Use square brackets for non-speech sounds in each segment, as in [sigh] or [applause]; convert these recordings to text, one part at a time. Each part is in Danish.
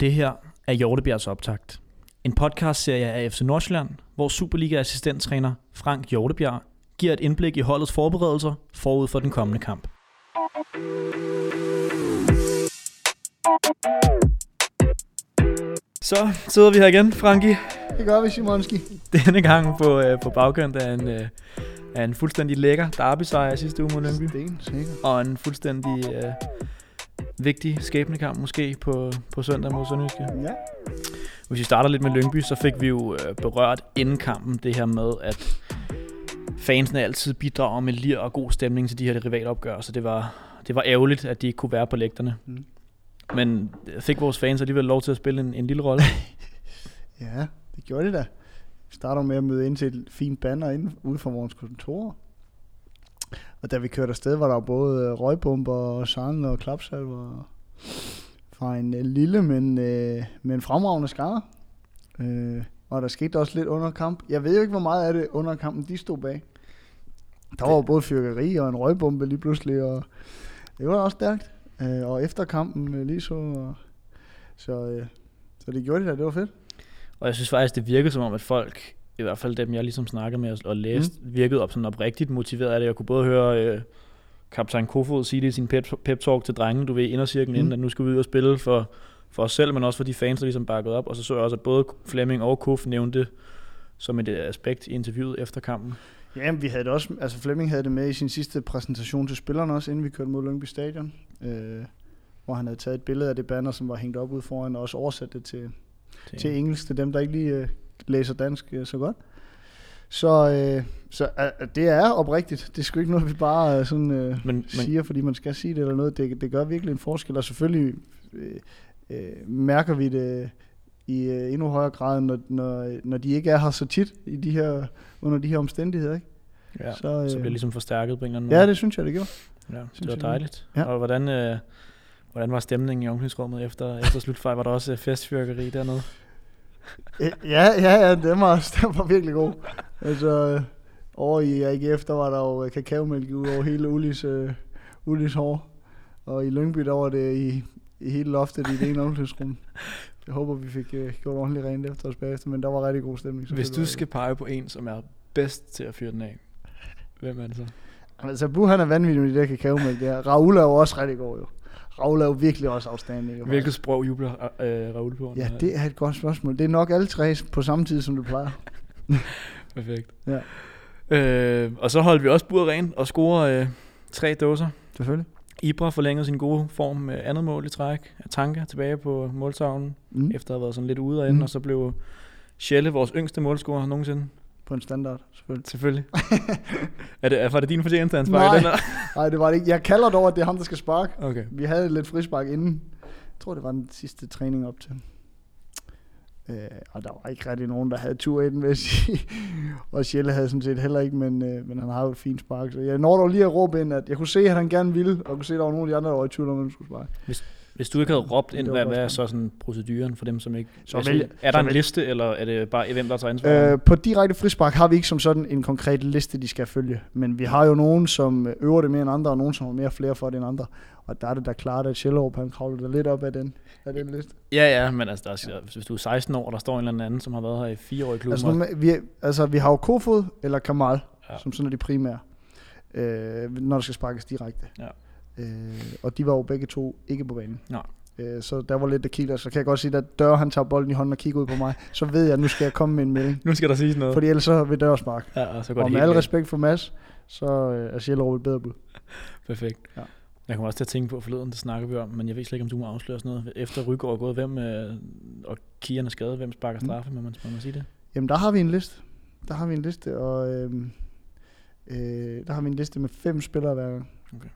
Det her er Hjortebjergs optakt. En podcastserie af FC Nordsjælland, hvor Superliga-assistenttræner Frank Hjortebjerg giver et indblik i holdets forberedelser forud for den kommende kamp. Så sidder vi her igen, Frankie. Det gør vi, Simonski. Denne gang på, øh, på bagkant af en, øh, af en fuldstændig lækker derby-sejr sidste uge mod Lyngby. Sten, sikkert. Og en fuldstændig øh, vigtig skæbnekamp måske på, på søndag mod Sønderjyske. Ja. Hvis vi starter lidt med Lyngby, så fik vi jo øh, berørt inden kampen det her med, at fansene altid bidrager med lir og god stemning til de her rivalopgør, så det var, det var ærgerligt, at de ikke kunne være på lægterne. Mm. Men fik vores fans alligevel lov til at spille en, en lille rolle? [laughs] Ja, det gjorde det da. Vi starter med at møde ind til et fint banner inde, ude for vores kontor. Og da vi kørte afsted, var der både øh, røgbomber og sang og klapsalver fra en øh, lille, men, øh, men fremragende skare. Øh, og der skete også lidt under kamp. Jeg ved jo ikke, hvor meget af det under kampen, de stod bag. Der var både fyrkeri og en røgbombe lige pludselig, og det var også stærkt. Øh, og efter kampen øh, lige så, og, så, øh, så det gjorde det da, det var fedt. Og jeg synes faktisk, det virkede som om, at folk, i hvert fald dem, jeg ligesom snakkede med og læste, mm. virkede op sådan oprigtigt motiveret af det. Jeg kunne både høre øh, kaptajn Kofod sige det i sin pep, pep talk til drengene, du ved, indercirklen, mm. inden at nu skal vi ud og spille for, for os selv, men også for de fans, der ligesom bakkede op. Og så så jeg også, at både Flemming og Kof nævnte som et aspekt i interviewet efter kampen. Ja, vi havde det også, altså Flemming havde det med i sin sidste præsentation til spillerne også, inden vi kørte mod Lyngby Stadion, øh, hvor han havde taget et billede af det banner, som var hængt op ude foran, og også oversat det til, til, til engelsk, til dem, der ikke lige øh, læser dansk øh, så godt. Så, øh, så øh, det er oprigtigt. Det er sgu ikke noget, vi bare øh, sådan, øh, Men- men- siger, fordi man skal sige det eller noget. Det, det gør virkelig en forskel, og selvfølgelig øh, øh, mærker vi det i øh, endnu højere grad, når, når, når de ikke er her så tit i de her, under de her omstændigheder. Ikke? Ja, Så, øh, så bliver det ligesom forstærket på en eller anden måde. Ja, det synes jeg, det gjorde. Ja, Synes det var jeg. dejligt. Ja. Og hvordan, øh, hvordan var stemningen i omklædningsrummet efter, efter slutfejl? Var der også øh, festfyrkeri dernede? [laughs] Ja, ja, ja, den var, [laughs] den var virkelig god. Altså, over i AGF, der var der jo øh, kakaomælk ud over hele Ulis, øh, Ulis hår. Og i Lyngby, der var det i, i hele loftet i det ene omklædningsrum. Jeg håber, vi fik øh, gjort ordentligt rent efter os bagefter, men der var rigtig god stemning. Hvis du skal pege på en, som er bedst til at fyre den af, hvem er det så? Altså, Bu, han er vanvittig med de der kakaomælk der. Raul er jo også rigtig god, jo. Raul er jo virkelig også afstanding. Hvilket sprog jubler øh, Raoul på? Ja, det er et godt spørgsmål. Det er nok alle tre på samme tid, som du plejer. [laughs] Perfekt. Ja. Øh, og så holdt vi også buret rent og score øh, tre dåser. Selvfølgelig. Ibra forlængede sin gode form med andet mål i træk Tanka tilbage på måltavlen, Mm. efter at have været sådan lidt ude af mm. Mm. og så blev Schelle vores yngste målscorer nogensinde. På en standard, selvfølgelig. Selvfølgelig. [laughs] er det, var det din fortjeneste, han Nej. sparkede den der? [laughs] Nej, det var det ikke. Jeg kalder dog, at det er ham, der skal sparke. Okay. Vi havde lidt frispark inden. Jeg tror, det var den sidste træning op til. Øh, og der var ikke rigtig nogen, der havde tur i den, vil jeg sige. [laughs] og Sjælle havde sådan set heller ikke, men, øh, men han har jo et fint spark. Så jeg når dog lige at råbe ind, at jeg kunne se, at han gerne ville, og kunne se, at der var nogle af de andre, der var i tvivl om, at han skulle sparke. Hvis du ikke havde råbt ind, hvad, hvad er så sådan proceduren for dem, som ikke... Så Altså, vælg- er der så en liste, eller er det bare, hvem der tager ansvar? Øh, på direkte frispark har vi ikke som sådan en konkret liste, de skal følge. Men vi har jo nogen, som øver det mere end andre, og nogen, som har mere flere for det end andre. Og der er det da klart, at Sjællerup, han kravler da lidt op af den, af den liste. Ja, ja, men altså, der er, hvis du er 16 år, og der står en eller anden, som har været her i fire år i klubben. Altså, vi, altså, vi har jo Kofod eller Kamal, ja. som sådan er de primære, øh, når der skal sparkes direkte. Ja. Øh, og de var jo begge to ikke på banen. Nej. Øh, så der var lidt der kigger, så kan jeg godt sige, at Dør han tager bolden i hånden og kigger ud på mig, så ved jeg, at nu skal jeg komme med en melding. Nu skal der siges noget. Fordi ellers så vil Dør spark. Ja, og så går Og med al respekt for Mads, så øh, er Sjællerup et bedre bud. [laughs] Perfekt. Ja. Jeg kommer også til at tænke på forleden, det snakker vi om, men jeg ved slet ikke, om du må afsløre sådan noget. Efter Rygaard er gået, hvem øh, og Kian er skadet, hvem sparker Mm. straffe, må man, må man sige det? Jamen, der har vi en liste. Der har vi en liste, og øh, øh, der har vi en liste med fem spillere hver gang. Okay.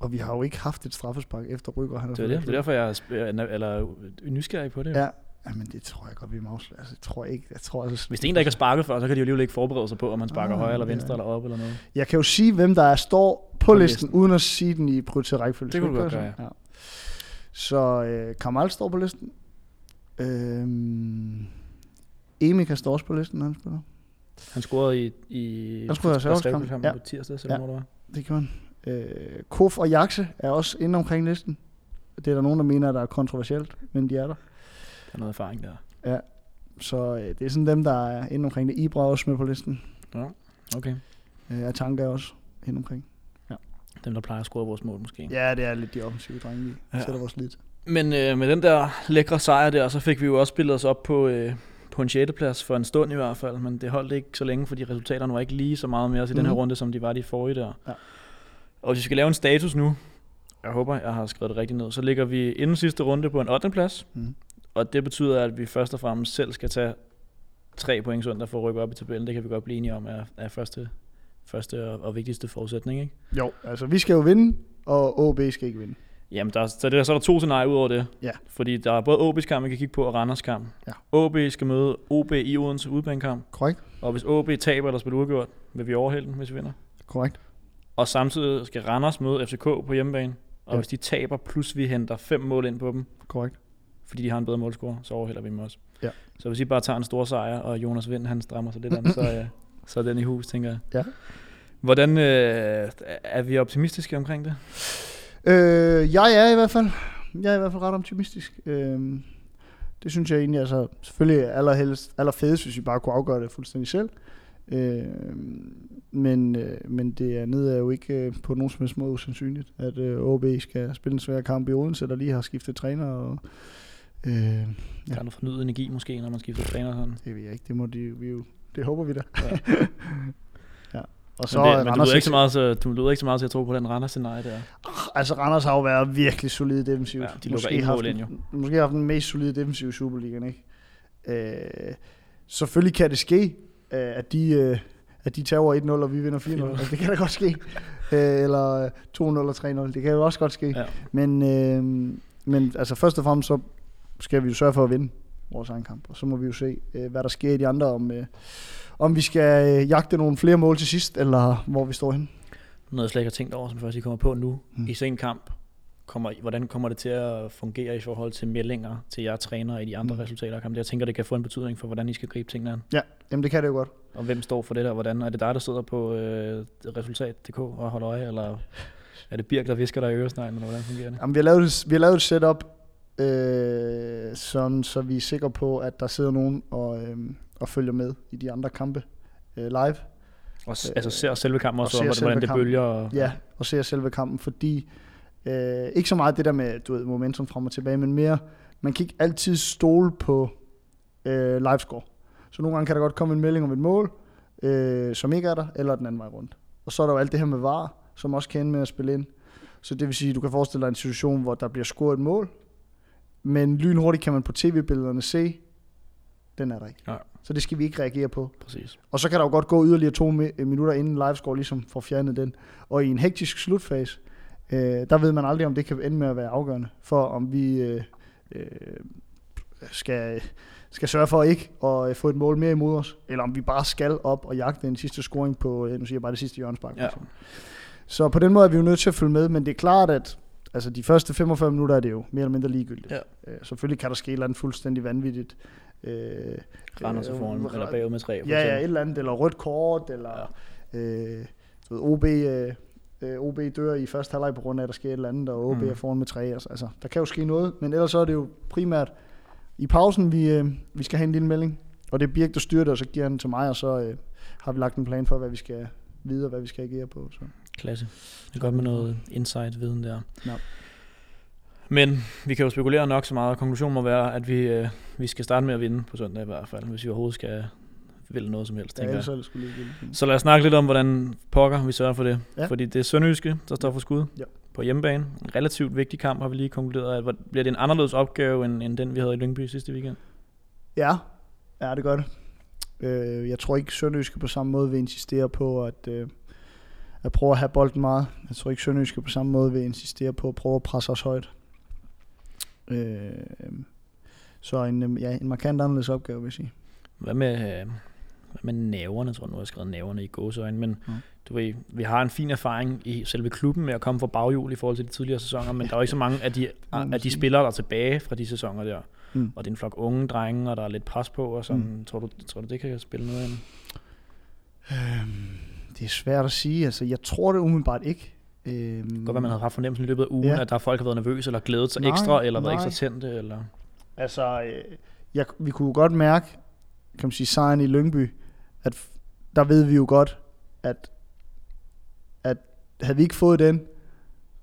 Og vi har jo ikke haft et straffespark efter Rygaard. Han Det er, det. det er derfor, jeg er er- eller nysgerrig på det. Ja, Jamen, det tror jeg godt, vi må afsløre. Altså, jeg tror ikke, jeg tror altså... Hvis det er en, der ikke har sparket før, så kan de jo alligevel ikke forberede sig på, om man sparker Ah, højre eller ja. venstre eller op eller noget. Jeg kan jo sige, hvem der er, står på, På listen, listen. uden at sige den i prioriteret rækkefølge. Det kunne du godt gøre sådan? ja. Så øh, Kamal står på listen. Øhm, Emika står også på listen, når han spiller. Han scorede i, i Han scorede i reservekamp, reservekampen ja. på tirsdag, eller Ja. ja. hvor det var. Det kan man. Øh, Kof og Jakse er også inde omkring listen. Det er der nogen, der mener, der er kontroversielt, men de er der. Der er noget erfaring der. Ja, så øh, det er sådan dem, der er inde omkring det. Ibra er også med på listen. Ja, okay. Øh, Atanka er også inde omkring. Dem, der plejer at score vores mål måske. Ja, det er lidt de offensive drenge, vi Ja. ja. sætter vores lid til. Men øh, med den der lækre sejr der, så fik vi jo også spillet os op på, øh, på en 6. plads for en stund i hvert fald, men det holdt ikke så længe, fordi resultaterne var ikke lige så meget med os i mm. den her Mhm. runde, som de var de forrige der. Ja. Og hvis vi skal lave en status nu, jeg håber, jeg har skrevet det rigtigt ned, så ligger vi inden sidste runde på en 8. plads, Mm. og det betyder, at vi først og fremmest selv skal tage tre point søndag for at rykke op i tabellen. Det kan vi godt blive enige om er, er første, første og, og vigtigste forudsætning, ikke? Jo, altså vi skal jo vinde, og OB skal ikke vinde. Jamen, der, er- så, det, så er der to scenarier ud over det. Ja. Fordi der er både OB's kamp, vi kan kigge på, og Randers kamp. Ja. OB skal møde OB i Odense udbanekamp, Korrekt? og hvis OB taber eller spiller uafgjort, vil vi overhælde den, hvis vi vinder. Korrekt. Og samtidig skal Randers møde FCK på hjemmebane, og Ja. hvis de taber, plus vi henter fem mål ind på dem, Korrekt. fordi de har en bedre målscore, så overhælder vi dem også. Ja. Så hvis I bare tager en stor sejr, og Jonas Vind, han strammer sig lidt an, så, øh, [laughs] så er den i hus, tænker jeg. Ja. Hvordan øh, er vi optimistiske omkring det? Øh, jeg er i hvert fald, jeg er i hvert fald ret optimistisk. Øh, det synes jeg egentlig, altså selvfølgelig allerhelst, allerfedest, hvis vi bare kunne afgøre det fuldstændig selv. Øh, men, øh, men det er nede er jo ikke øh, på nogen som helst måde usandsynligt, at øh, OB skal spille en svær kamp i Odense, der lige har skiftet træner. Og, øh, Ja. Der er noget fornyet energi måske, når man skifter træner sådan. det ved jeg ikke, det må de, vi jo, det håber vi da. Ja. [laughs] ja. Og Så men det, men du Randers lyder, ikke så meget, så, du lyder ikke så meget til at tro på den Randers scenarie der. Altså Randers har jo været virkelig solide defensivt. Ja, de lukker ingen haft mål ind, den- Måske haft den mest solide defensive i Superligaen, ikke? Øh, selvfølgelig kan det ske, at de, øh, at de tager 1-0, og vi vinder 4-0. Altså, det kan da godt ske. Øh, eller øh, 2-0 og 3-0. Det kan jo også godt ske. Ja. Men, øh, men altså først og fremmest så skal vi jo sørge for at vinde vores egen kamp. Og så må vi jo se, øh, hvad der sker i de andre, om, øh, om vi skal øh, jagte nogle flere mål til sidst, eller hvor vi står hen. Noget jeg slet ikke har tænkt over, som først I kommer på nu. Mm. I sen kamp, kommer, hvordan kommer det til at fungere i forhold til meldinger til jer træner i de andre Mm. resultater? Jeg tænker, det kan få en betydning for, hvordan I skal gribe tingene an. Jamen det kan det jo godt. Og hvem står for det der, hvordan? Er det dig, der sidder på øh, resultat.dk og holder øje, eller er det Birk, der visker dig i øresneglen, eller hvordan fungerer det? Jamen, vi, har lavet, et- vi har lavet et setup, øh, sådan, så vi er sikre på, at der sidder nogen og, øh, og følger med i de andre kampe øh, live. Og, s- altså ser selve kampen og også, ser og hvordan selve det bølger? Og, Ja, og ser selve kampen, fordi øh, ikke så meget det der med du ved, momentum frem og tilbage, men mere, man kan ikke altid stole på øh, livescore. Så nogle gange kan der godt komme en melding om et mål, øh, som ikke er der, eller den anden vej rundt. Og så er der jo alt det her med VAR, som også kan ende med at spille ind. Så det vil sige, at du kan forestille dig en situation, hvor der bliver scoret et mål, men lynhurtigt kan man på tv-billederne se, den er der ikke. Ja. Så det skal vi ikke reagere på. Præcis. Og så kan der jo godt gå yderligere to mi- minutter inden livescore ligesom får fjernet den. Og i en hektisk slutfase, øh, der ved man aldrig, om det kan ende med at være afgørende for, om vi øh, øh, skal, skal sørge for ikke at øh, få et mål mere imod os, eller om vi bare skal op og jagte en sidste scoring på, øh, nu siger jeg bare det sidste hjørnespark. for Ja. Så på den måde er vi jo nødt til at følge med, men det er klart, at altså de første 45 minutter er det jo mere eller mindre ligegyldigt. Ja. Øh, selvfølgelig kan der ske et eller andet fuldstændig vanvittigt. Øh, Randers er foran, øh, eller bagud med tre. Ja, ja, et eller andet, eller rødt kort, eller ja. øh, ved, OB, øh, øh, OB dør i første halvleg på grund af, at der sker et eller andet, og OB Mm. er foran med tre. Altså, altså, der kan jo ske noget, men ellers så er det jo primært i pausen, vi, øh, vi skal have en lille melding, og det er Birk, der styrer det, og så giver han den til mig, og så øh, har vi lagt en plan for, hvad vi skal vide, og hvad vi skal agere på. Så. Klasse. Det er godt med noget insight-viden der. Ja. Men vi kan jo spekulere nok så meget, og konklusionen må være, at vi, øh, vi skal starte med at vinde på søndag i hvert fald, hvis vi overhovedet skal vil noget som helst, Ja, tænker jeg. det skulle lige Så lad os snakke lidt om, hvordan pokker vi sørger for det. Ja. Fordi det er Sønderjyske, der står for skud Ja. på hjemmebane. En relativt vigtig kamp, har vi lige konkluderet. At bliver det en anderledes opgave, end, end den, vi havde i Lyngby sidste weekend? Ja, ja det gør det. Øh, jeg tror ikke, Sønderjyske på samme måde vil insistere på at, øh, at prøve at have bolden meget. Jeg tror ikke, Sønderjyske på samme måde vil insistere på at prøve at presse os højt. Øh, så en, øh, ja, en markant anderledes opgave, vil jeg sige. Hvad med, med næverne? Jeg tror nu, jeg har skrevet næverne i gåseøjne, men Mm. du ved, vi har en fin erfaring i selve klubben med at komme fra baghjul i forhold til de tidligere sæsoner, men der er jo ikke så mange af de, [laughs] af de spillere, der er tilbage fra de sæsoner der. Mm. Og det er en flok unge drenge, og der er lidt pres på, og sådan, Mm. tror, du, tror du, det kan spille noget ind? Øhm, det er svært at sige. Altså, jeg tror det umiddelbart ikke. Øhm, Godt, at man havde haft fornemmelsen i løbet af ugen, Ja. at der er folk, der har været nervøse, eller glædet sig Nej, ekstra, eller været nej. ekstra tændte, eller... Altså, øh, jeg, vi kunne godt mærke, kan man sige, sejren i Lyngby, at der ved vi jo godt, at, at havde vi ikke fået den,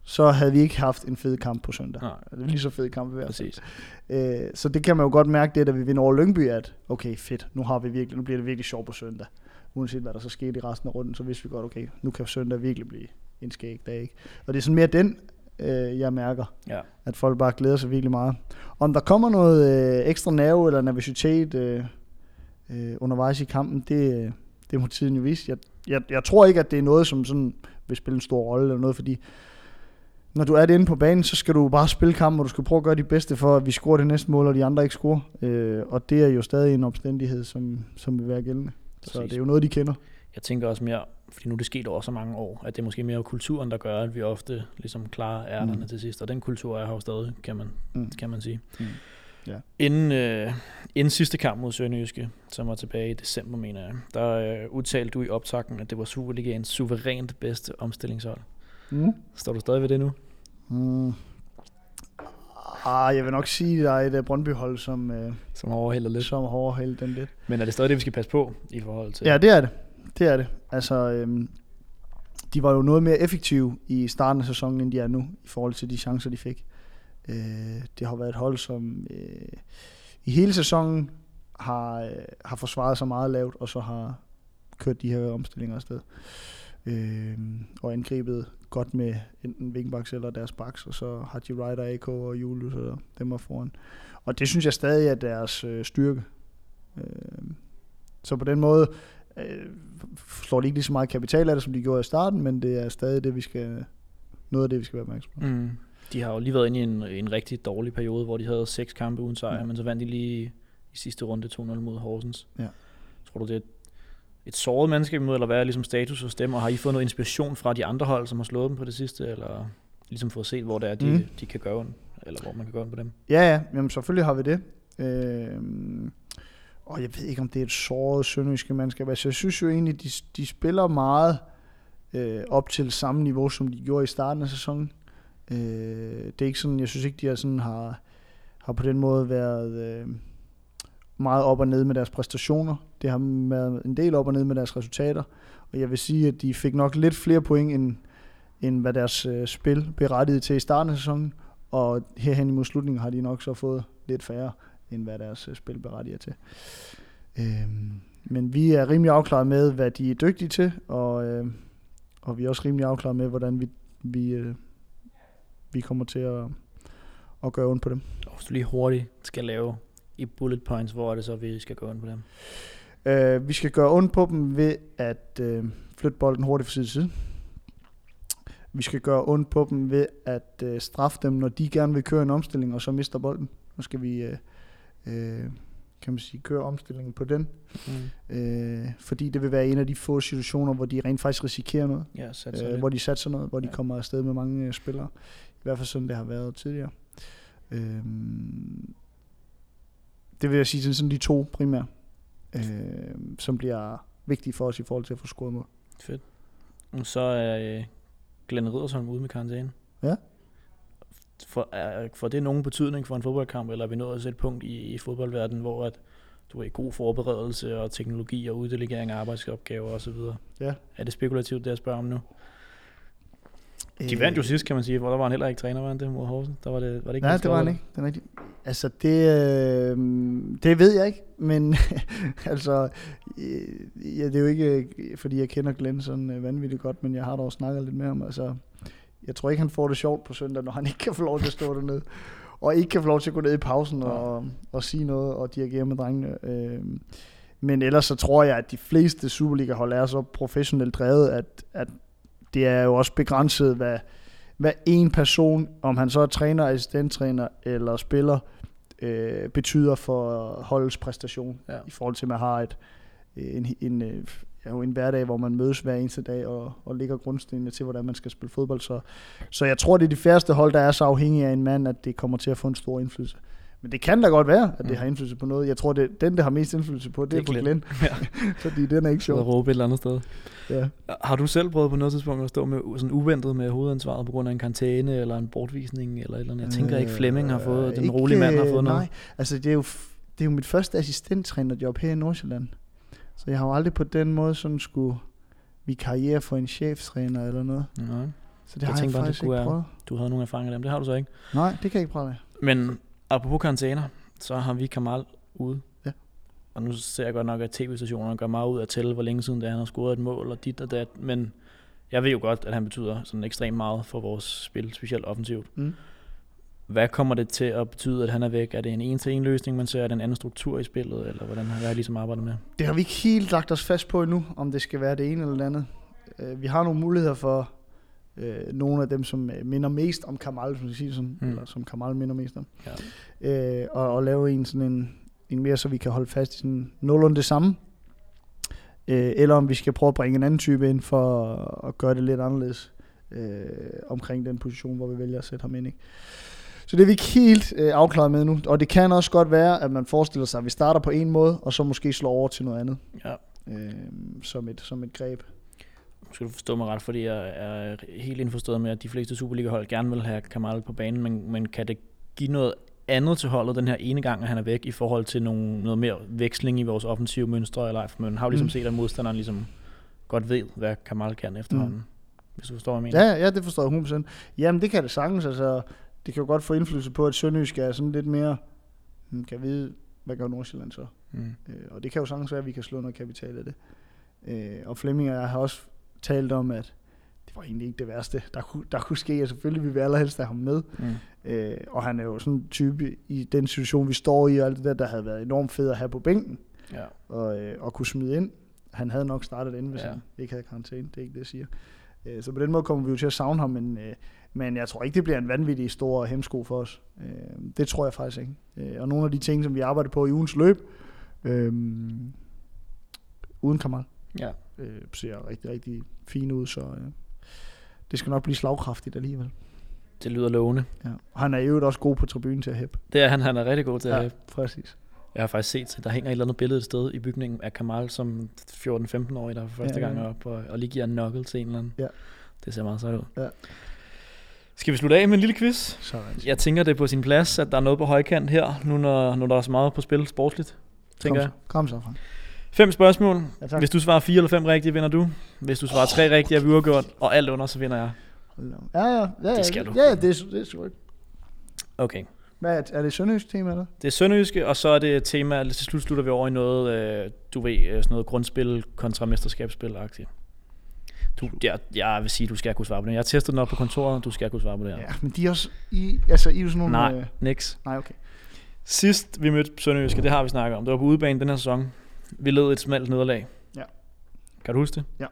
så havde vi ikke haft en fed kamp på søndag. Nej, Det er lige så fed kamp i hvert fald. præcis. Øh, så det kan man jo godt mærke, det da vi vinder over Lyngby, at okay, fedt, nu, har vi virkelig, nu bliver det virkelig sjovt på søndag. Uanset hvad der så skete i resten af runden, så vidste vi godt, okay, nu kan søndag virkelig blive en skæg dag. Ikke? Og det er sådan mere den, øh, jeg mærker, Ja. at folk bare glæder sig virkelig meget. Om der kommer noget øh, ekstra nerve eller nervøsitet øh, øh, undervejs i kampen, det, det må tiden jo vise. Jeg, jeg, jeg tror ikke, at det er noget, som sådan vil spille en stor rolle eller noget, fordi når du er det inde på banen, så skal du bare spille kampen, og du skal prøve at gøre dit bedste for, at vi scorer det næste mål, og de andre ikke scorer. Øh, og det er jo stadig en omstændighed, som, som vil være gældende. Så Præcis. det er jo noget, de kender. Jeg tænker også mere, fordi nu er det sket over så mange år, at det er måske mere kulturen, der gør, at vi ofte ligesom klarer ærterne Mm. til sidst. Og den kultur er her jo stadig, kan man, mm. kan man sige. Mm. Ja. Inden, øh, inden sidste kamp mod Sønderjyske, som var tilbage i december, mener jeg, der øh, udtalte du i optakten, at det var Superligaens suverænt bedste omstillingshold. Mm. Står du stadig ved det nu? Mm. Ah, jeg vil nok sige, at der er et uh, Brøndby-hold, som, øh, Som har overhældet lidt. som har overhældt den lidt. Men er det stadig det, vi skal passe på i forhold til? Ja, det er det. Det er det. Altså, øhm, de var jo noget mere effektive i starten af sæsonen, end de er nu, i forhold til de chancer, de fik. Øh, det har været et hold, som øh, i hele sæsonen har, øh, har forsvaret sig meget lavt, og så har kørt de her omstillinger afsted. Øh, og angrebet godt med enten wingbacks eller deres backs, og så har de Ryder, AK og Julius og dem er foran. Og det synes jeg stadig er deres øh, styrke. Øh, så på den måde øh, slår de ikke lige så meget kapital af det, som de gjorde i starten, men det er stadig det, vi skal, noget af det, vi skal være opmærksom på. Mm. De har jo lige været inde i en, en rigtig dårlig periode, hvor de havde seks kampe uden sejr, Ja. mm. men så vandt de lige i sidste runde 2-0 mod Horsens. Ja. Tror du, det er et, et såret mandskab imod, eller hvad er ligesom status hos dem, og har I fået noget inspiration fra de andre hold, som har slået dem på det sidste, eller ligesom fået set, hvor det er, de, Mm. mm. de kan gøre ondt, eller hvor man kan gøre ondt på dem? Ja, ja, jamen selvfølgelig har vi det. Øh, og jeg ved ikke, om det er et såret sønderjyske mandskab. Altså, jeg synes jo egentlig, de, de spiller meget øh, op til samme niveau, som de gjorde i starten af sæsonen. Øh, det er ikke sådan, jeg synes ikke, de har, sådan, har, har på den måde været øh, meget op og ned med deres præstationer. Det har været en del op og ned med deres resultater. Og jeg vil sige, at de fik nok lidt flere point, end, end hvad deres øh, spil berettigede til i starten af sæsonen. Og herhen imod slutningen har de nok så fået lidt færre, end hvad deres øh, spil berettiger til. Øh, men vi er rimelig afklaret med, hvad de er dygtige til, og, øh, og vi er også rimelig afklaret med, hvordan vi, vi, øh, vi kommer til at, at gøre ondt på dem. Og hvis du lige hurtigt skal lave i bullet points, hvor er det så, vi skal gå ondt på dem? Øh, vi skal gøre ondt på dem ved at øh, flytte bolden hurtigt fra side til side. Vi skal gøre ondt på dem ved at øh, straffe dem, når de gerne vil køre en omstilling, og så mister bolden. Nu skal vi, øh, øh, kan man sige, køre omstillingen på den. Mm. Øh, fordi det vil være en af de få situationer, hvor de rent faktisk risikerer noget. Ja, Øh, lidt. hvor de satser noget, hvor de Ja. kommer afsted med mange øh, spillere. I hvert fald sådan, det har været tidligere. Øh, det vil jeg sige, det sådan de to primære, øh, som bliver vigtige for os i forhold til at få scoret mål. Fedt. Og så er øh, Glenn Riddersholm ude med karantæne. Ja. For, er, får det nogen betydning for en fodboldkamp, eller er vi nået til et punkt i, i fodboldverdenen, hvor at du er i god forberedelse og teknologi og uddelegering af arbejdsopgaver osv.? Ja. Er det spekulativt, det jeg spørger om nu? De vandt jo sidst, kan man sige, hvor der var han heller ikke træner, var han det mod Horsen? Der var det, var det ikke Nej, det var han ikke. Det er rigtigt. Altså, det, øh, det ved jeg ikke, men [laughs] altså, øh, ja, det er jo ikke, øh, fordi jeg kender Glenn sådan øh, vanvittigt godt, men jeg har dog snakket lidt med ham. Altså, jeg tror ikke, han får det sjovt på søndag, når han [laughs] ikke kan få lov til at stå dernede, og ikke kan få lov til at gå ned i pausen og, og sige noget og dirigere med drengene. Øh, men ellers så tror jeg, at de fleste Superliga-hold er så professionelt drevet, at, at det er jo også begrænset, hvad, hvad en person, om han så er træner, assistenttræner eller spiller, øh, betyder for holdets præstation. Ja. I forhold til, at man har et, en, en, øh, ja, en hverdag, hvor man mødes hver eneste dag og, og ligger grundstenene til, hvordan man skal spille fodbold. Så, så jeg tror, det er de færreste hold, der er så afhængige af en mand, at det kommer til at få en stor indflydelse. Men det kan da godt være, at det Mm. har indflydelse på noget. Jeg tror, det, den, der har mest indflydelse på, det, Det er på Glenn. Glenn. Ja. [laughs] Fordi den er ikke sjov. råbe et eller andet sted. Ja. Har du selv prøvet på noget tidspunkt at stå med sådan uventet med hovedansvaret på grund af en karantæne eller en bortvisning eller et eller andet? Jeg tænker ikke, Flemming har fået, den ikke, rolige mand har fået nej. noget. Altså, det er jo, det er jo mit første assistenttrænerjob her i Nordsjælland. Så jeg har jo aldrig på den måde sådan skulle vi karriere for en cheftræner eller noget. Nej, Så det Jeg har jeg bare, det faktisk skulle ikke være- prøvet. du havde nogle erfaringer af dem, det har du så ikke. Nej, det kan jeg ikke prøve af. Men apropos karantæner, så har vi Kamal ude. Ja. Og nu ser jeg godt nok, at tv-stationerne gør meget ud af at tælle, hvor længe siden det er, han har scoret et mål og dit og dat. Men jeg ved jo godt, at han betyder sådan ekstremt meget for vores spil, specielt offensivt. Mm. Hvad kommer det til at betyde, at han er væk? Er det en en-til-en løsning, man ser? Er det en anden struktur i spillet? Eller hvordan har jeg ligesom arbejdet med? Det har vi ikke helt lagt os fast på endnu, om det skal være det ene eller det andet. Øh, Vi har nogle muligheder for øh, nogle af dem, som øh, minder mest om Kamal, som, siger sådan, mm. eller som Kamal minder mest om. Ja. Øh, og, og lave en sådan en, en mere, så vi kan holde fast i sådan nogenlunde det samme. Øh, eller om vi skal prøve at bringe en anden type ind for at, at gøre det lidt anderledes øh, omkring den position, hvor vi vælger at sætte ham ind. Ikke? Så det er vi ikke helt øh, afklaret med nu. Og det kan også godt være, at man forestiller sig, at vi starter på en måde, og så måske slår over til noget andet Ja. øh, som, et, som et greb. Skal du forstå mig ret, fordi jeg er helt indforstået med, at de fleste Superliga-hold gerne vil have Kamal på banen, men, men kan det give noget andet til holdet den her ene gang, at han er væk, i forhold til nogle, noget mere veksling i vores offensive mønstre? Eller, for man har jo ligesom Mm. set, at modstanderen ligesom godt ved, hvad Kamal kan efterhånden. Mm. Hvis du forstår, hvad jeg mener. Ja, ja, det forstår jeg 100%. Jamen, det kan det sagtens. Altså, det kan jo godt få indflydelse på, at Sønderjysk er sådan lidt mere, hmm, kan vide, hvad gør Nordsjælland så? Mm. Øh, og det kan jo sagtens være, at vi kan slå noget kapital af det. Øh, og Flemming og jeg har også talt om, at det var egentlig ikke det værste, der kunne, der kunne ske, og selvfølgelig vil vi allerhelst have ham med. Mm. Øh, og han er jo sådan en type i den situation, vi står i, og alt det der, der havde været enormt fedt at have på bænken, Ja. og, øh, og kunne smide ind. Han havde nok startet ind, hvis ja. han ikke havde karantæne, det er ikke det, jeg siger. Øh, så på den måde kommer vi jo til at savne ham, men, øh, men jeg tror ikke, det bliver en vanvittig stor hemsko for os. Øh, det tror jeg faktisk ikke. Øh, og nogle af de ting, som vi arbejder på i ugens løb, øh, uden Kamal, ja. øh, ser rigtig, rigtig fine ud, så øh, det skal nok blive slagkraftigt alligevel. Det lyder lovende. Ja. Og han er øvrigt også god på tribunen til at hæppe. Det er han, han er rigtig god til at Ja, have. præcis. Jeg har faktisk set, at der hænger et eller andet billede et sted i bygningen af Kamal som 14-15-årig, der for første Ja, gang ja. er op og, og lige giver en knuckle til en eller anden. Ja. Det ser meget sejt ud. Ja. Skal vi slutte af med en lille quiz? Sådan. Jeg tænker, det er på sin plads, at der er noget på højkant her, nu når, når der er så meget på spil sportsligt, tænker kom, jeg. Kom så, Frank. Fem spørgsmål. Ja, tak. Hvis du svarer fire eller fem rigtige, vinder du. Hvis du svarer tre rigtige, er vi uafgjort, og alt under, så vinder jeg. Ja, ja, ja, Det skal du. Ja, ja, det, er- det er sgu ikke. Okay. Hvad er, er det sønderjysk tema, eller? Det er sønderjyske, og så er det et tema, til slut slutter vi over i noget, øh, du ved, øh, sådan noget grundspil kontra mesterskabsspil -agtigt. Du, jeg, jeg vil sige, du skal kunne svare på det. Jeg har testet den op på kontoret, du skal kunne svare på det her. Ja, men de er også... I, altså, I er jo sådan nogle... Nej, Øh, niks. nej, okay. Sidst vi mødte Sønderjyske, det har vi snakket om. Det var på udebane den her sæson. Vi led et smalt nederlag. Ja. Kan du huske det? Ja.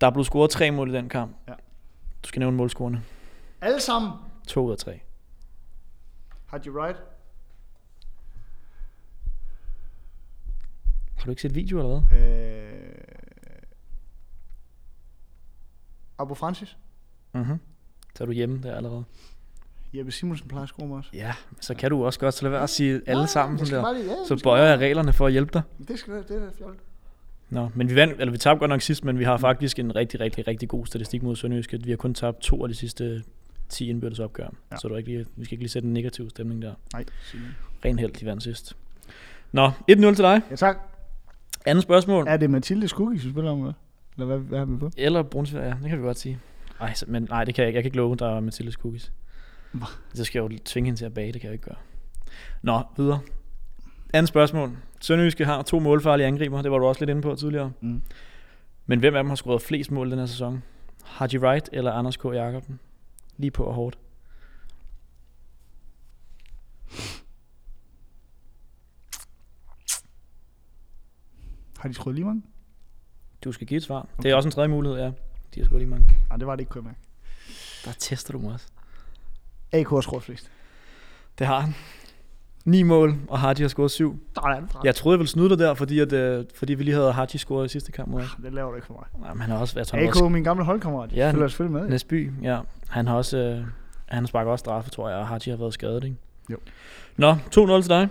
Der blev scoret tre mål i den kamp. Ja. Du skal nævne målscorerne. Alle sammen. To ud af tre. Had you right? Har du ikke set video eller hvad? Øh, Abu Francis? Mhm. Så er du hjemme der allerede. Jeppe Simonsen plejer at score mig også. Ja, så kan du også godt. Så lad være at sige alle Nej, sammen sådan der. lige- ja, Så bøjer jeg reglerne for at hjælpe dig. Det skal det, det er fjollet. Nå, men vi, vandt, eller vi tabte godt nok sidst, men vi har faktisk en rigtig, rigtig, rigtig god statistik mod Sønderjyske. Vi har kun tabt to af de sidste 10 indbyrdes opgør. Ja. Så du ikke lige, vi skal ikke lige sætte en negativ stemning der. Nej. Ren held, de vandt sidst. Nå, 1-0 til dig. Ja, tak. Andet spørgsmål. Er det Mathilde Cookies, vi spiller om, eller? Hvad, hvad har vi på? Eller Brunsvær, ja, det kan vi godt sige. Ej, så, men nej, det kan jeg ikke. Jeg kan ikke love, der er Mathildes cookies. Så skal jeg jo tvinge hende til at bage, det kan jeg ikke gøre. Nå, videre. Andet spørgsmål. Sønderjyske har to målfarlige angriber, det var du også lidt inde på tidligere. Mm. Men hvem af dem har scoret flest mål den her sæson? Haji Wright eller Anders K. Jacobsen? Lige på og hårdt. Har de skruet lige mange? Du skal give et svar. Okay. Det er også en tredje mulighed, ja. De har scoret lige mange. Nej, det var det ikke, kunne jeg mærke. Der tester du mig også. AK har skruet flest. Det har han. Ni mål, og Haji har scoret syv. Der er det fra. Jeg troede, jeg ville snyde dig der, fordi, at, øh, fordi vi lige havde Haji scoret i sidste kamp mod os. Det laver du ikke for mig. Nej, men han har også været... Han har AK, min gamle holdkammerat. Ja, følger selvfølgelig med. Næsby, ja. Han har også... Øh, han sparker også straffe, tror jeg, og Haji har været skadet, ikke? Jo. Nå, 2-0 til dig.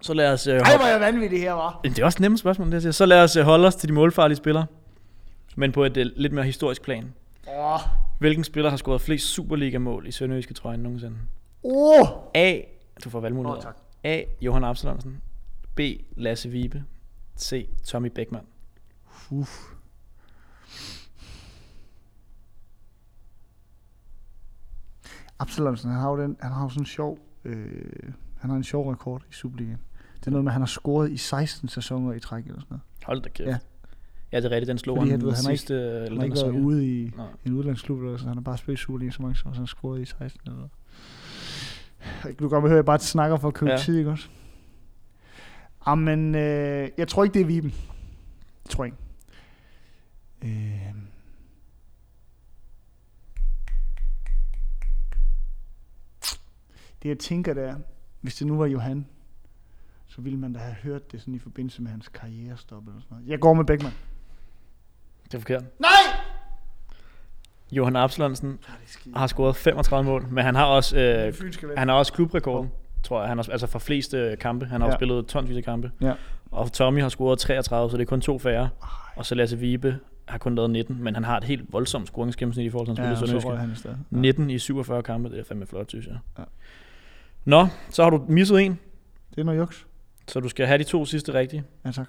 Så lad os... Øh, Ej, hvor er jeg vanvittig her, var. det er også et nemt spørgsmål, det jeg siger. Så lad os øh, holde os til de målfarlige spillere. Men på et øh, lidt mere historisk plan. Åh. Hvilken spiller har scoret flest Superliga-mål i Sønderjyske trøjen nogensinde? Åh. A. Du får valgmuligheder. Åh, tak. A. Johan Absalonsen. B. Lasse Vibe. C. Tommy Beckmann. Uff. Absalonsen, han har jo, den, han har jo sådan en sjov, øh, han har en sjov rekord i Superligaen. Det er noget med, at han har scoret i 16 sæsoner i træk eller sådan noget. Hold da kæft. Ja. Ja. det er rigtigt. Den slog Fordi han, ved, han har ikke- sidste... eller Han har ikke været ja. ude i Nej. en udlandsklub, eller sådan. han har bare spillet i Superligaen så mange, så han scoret i 16 eller. Du kan godt høre, at jeg bare snakker for at købe ja. Ja. tid, ikke også? Jamen, øh, jeg tror ikke, det er Viben. Jeg tror ikke. Øh, det jeg tænker der, hvis det nu var Johan, så ville man da have hørt det sådan i forbindelse med hans karrierestop eller sådan noget. Jeg går med Beckmann. Det er forkert. Nej! Johan Absalonsen Ja, har scoret 35 mål, men han har også, øh, han har også klubrekorden, tror jeg. Han har, altså for flest øh, kampe. Han har Ja. ja. spillet tonsvis af kampe. Ja. Og Tommy har scoret 33, så det er kun to færre. Ej. Og så Lasse Vibe har kun lavet 19, men han har et helt voldsomt scoringsgennemsnit i forhold til, at han Ja, ja, Sønderjyske. han i stedet. 19 i 47 kampe, det er fandme flot, synes jeg. Ja. Nå, så har du misset en, Det er noget juks. så du skal have de to sidste rigtige. Ja, tak.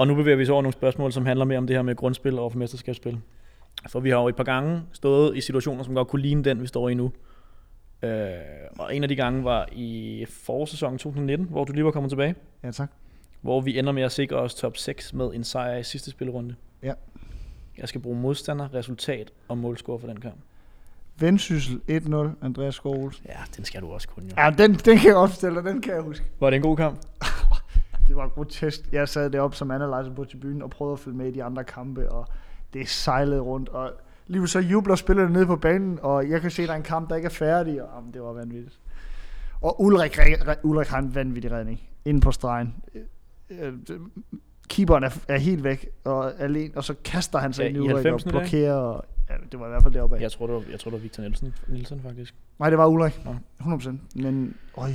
Og nu bevæger vi os over nogle spørgsmål, som handler mere om det her med grundspil og mesterskabsspil. For vi har jo et par gange stået i situationer, som godt kunne ligne den, vi står i nu. Øh, og en af de gange var i forårssæsonen 2019, hvor du lige var kommet tilbage. Ja, tak. Hvor vi ender med at sikre os top 6 med en sejr i sidste spillerunde. Ja. Jeg skal bruge modstander, resultat og målscore for den kamp. Vendsyssel 1-0, Andreas Skov Ja, den skal du også kunne jo. Ja, den, den kan jeg godt fortælle dig, den kan jeg huske. Var det en god kamp? [laughs] Det var grotesk. Jeg sad deroppe som analyzer på tribunen og prøvede at følge med i de andre kampe, og det sejlede rundt, og lige så jubler spillerne nede på banen, og jeg kan se, at der er en kamp, der ikke er færdig, og jamen, det var vanvittigt. Og Ulrik, Ulrik har en vanvittig redning inde på stregen. Øh, øh, Keeperen er, er helt væk og alene, og så kaster han sig Ja, ind i Ulrik og 90'erne der, blokerer. Og, ja, det var i hvert fald deroppe af. Jeg tror, det var, jeg tror, det var Victor Nielsen, Nielsen faktisk. Nej, det var Ulrik. Nå. 100%. Men, øj, øj, øj.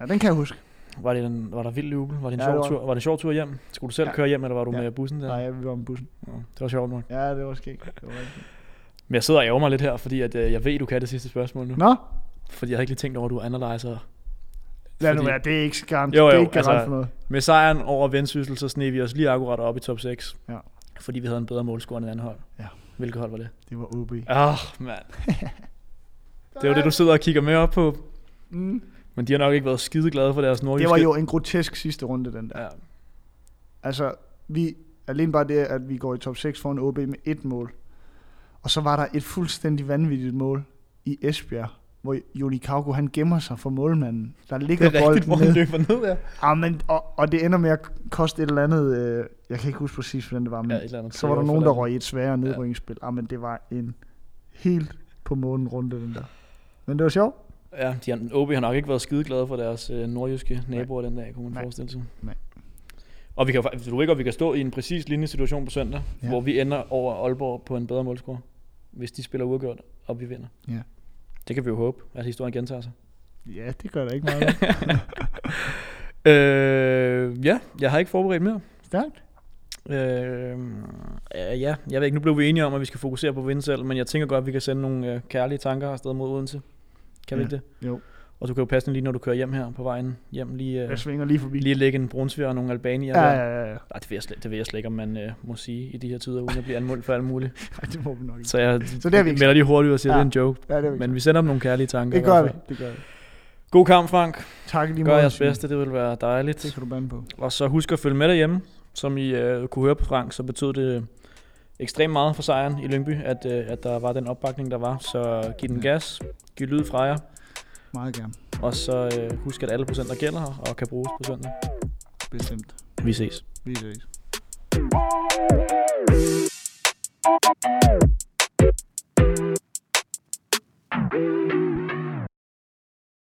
Ja, den kan jeg huske. Var, det en, var der vild jubel? Var det en Ja, sjov det var- tur? Var det en sjov tur hjem? Skulle du selv Ja. ja. køre hjem, eller var du Ja. med bussen der? Nej, vi var med bussen. Ja, det var sjovt nok. Ja, det var skægt. Det var rigtig. Men jeg sidder og ærger mig lidt her, fordi at, øh, jeg ved, du kan det sidste spørgsmål nu. Nå, Fordi jeg har ikke lige tænkt over, at du er analyzer. lad nu Fordi- være. Det er ikke garant, Jo, det er jo, ikke garant altså- for noget. Med sejren over Vendsyssel, så sneg vi os lige akkurat op i top 6. Ja. Fordi vi havde en bedre målscore end et andet hold. Ja. Hvilket hold var det? Det var OB. Åh, oh, mand. [laughs] Det var det, du sidder og kigger med op på. Mm. Men de har nok ikke været skide glade for deres nordjyske. Det var jo en grotesk sidste runde, den der. Ja. Altså, vi, alene bare det, at vi går i top 6 foran OB med et mål. Og så var der et fuldstændig vanvittigt mål i Esbjerg, hvor Joni Kauko, han gemmer sig for målmanden. Der ligger Det er rigtigt, hvor bolden han ned. løber ned, ja. Ja, men, og, og det ender med at koste et eller andet, øh, jeg kan ikke huske præcis, hvordan det var, men ja andet så var der nogen, for der røg i et sværere nedrykningsspil. Ja. men det var en helt på månen runde, den der. Men det var sjovt. Ja, de har, OB har nok ikke været skide glade for deres øh, nordjyske naboer den dag, kunne man Nej. forestille sig. Nej. Og vi kan, du ved godt, vi kan stå i en præcis lignende situation på søndag, Ja. ja. hvor vi ender over Aalborg på en bedre målscore, hvis de spiller uafgjort, og vi vinder. Ja. Det kan vi jo håbe, at historien gentager sig. Ja, det gør der ikke meget. [laughs] øh, ja, jeg har ikke forberedt mere. Stærkt. Øh, øh, ja, jeg ved ikke, nu blev vi enige om, at vi skal fokusere på vinde selv, men jeg tænker godt, at vi kan sende nogle øh, kærlige tanker afsted mod Odense. Kan vi Ja. ikke det? Jo. Og du kan jo passe den lige, når du kører hjem her på vejen hjem, lige, øh, Jeg svinger lige forbi. lige lægge en brunsviger og nogle albanier Ja, ja, ja. ja. Nej, det ved, jeg slet, det ved jeg slet ikke, om man øh, må sige i de her tider, uden at blive anmeldt for alt muligt. [laughs] Ej, det må vi nok ikke. Så jeg Så det har vi ikke melder lige hurtigt og siger, Ja. det er en joke. Ja, det, er vi Men vi sender dem nogle kærlige tanker. det gør vi. Det gør vi. God kamp, Frank. Tak lige Gør måde, jeres bedste, det vil være dejligt. Det kan du bande på. Og så husk at følge med derhjemme. Som I øh, kunne høre på Frank, så betød det ekstremt meget for sejren i Lyngby, at, øh, at der var den opbakning, der var. Så giv den gas, giv lyd fra jer. Meget gerne. Og så øh, husk, at alle procenter gælder og kan bruges på søndag. Bestemt. Vi ses. Vi ses.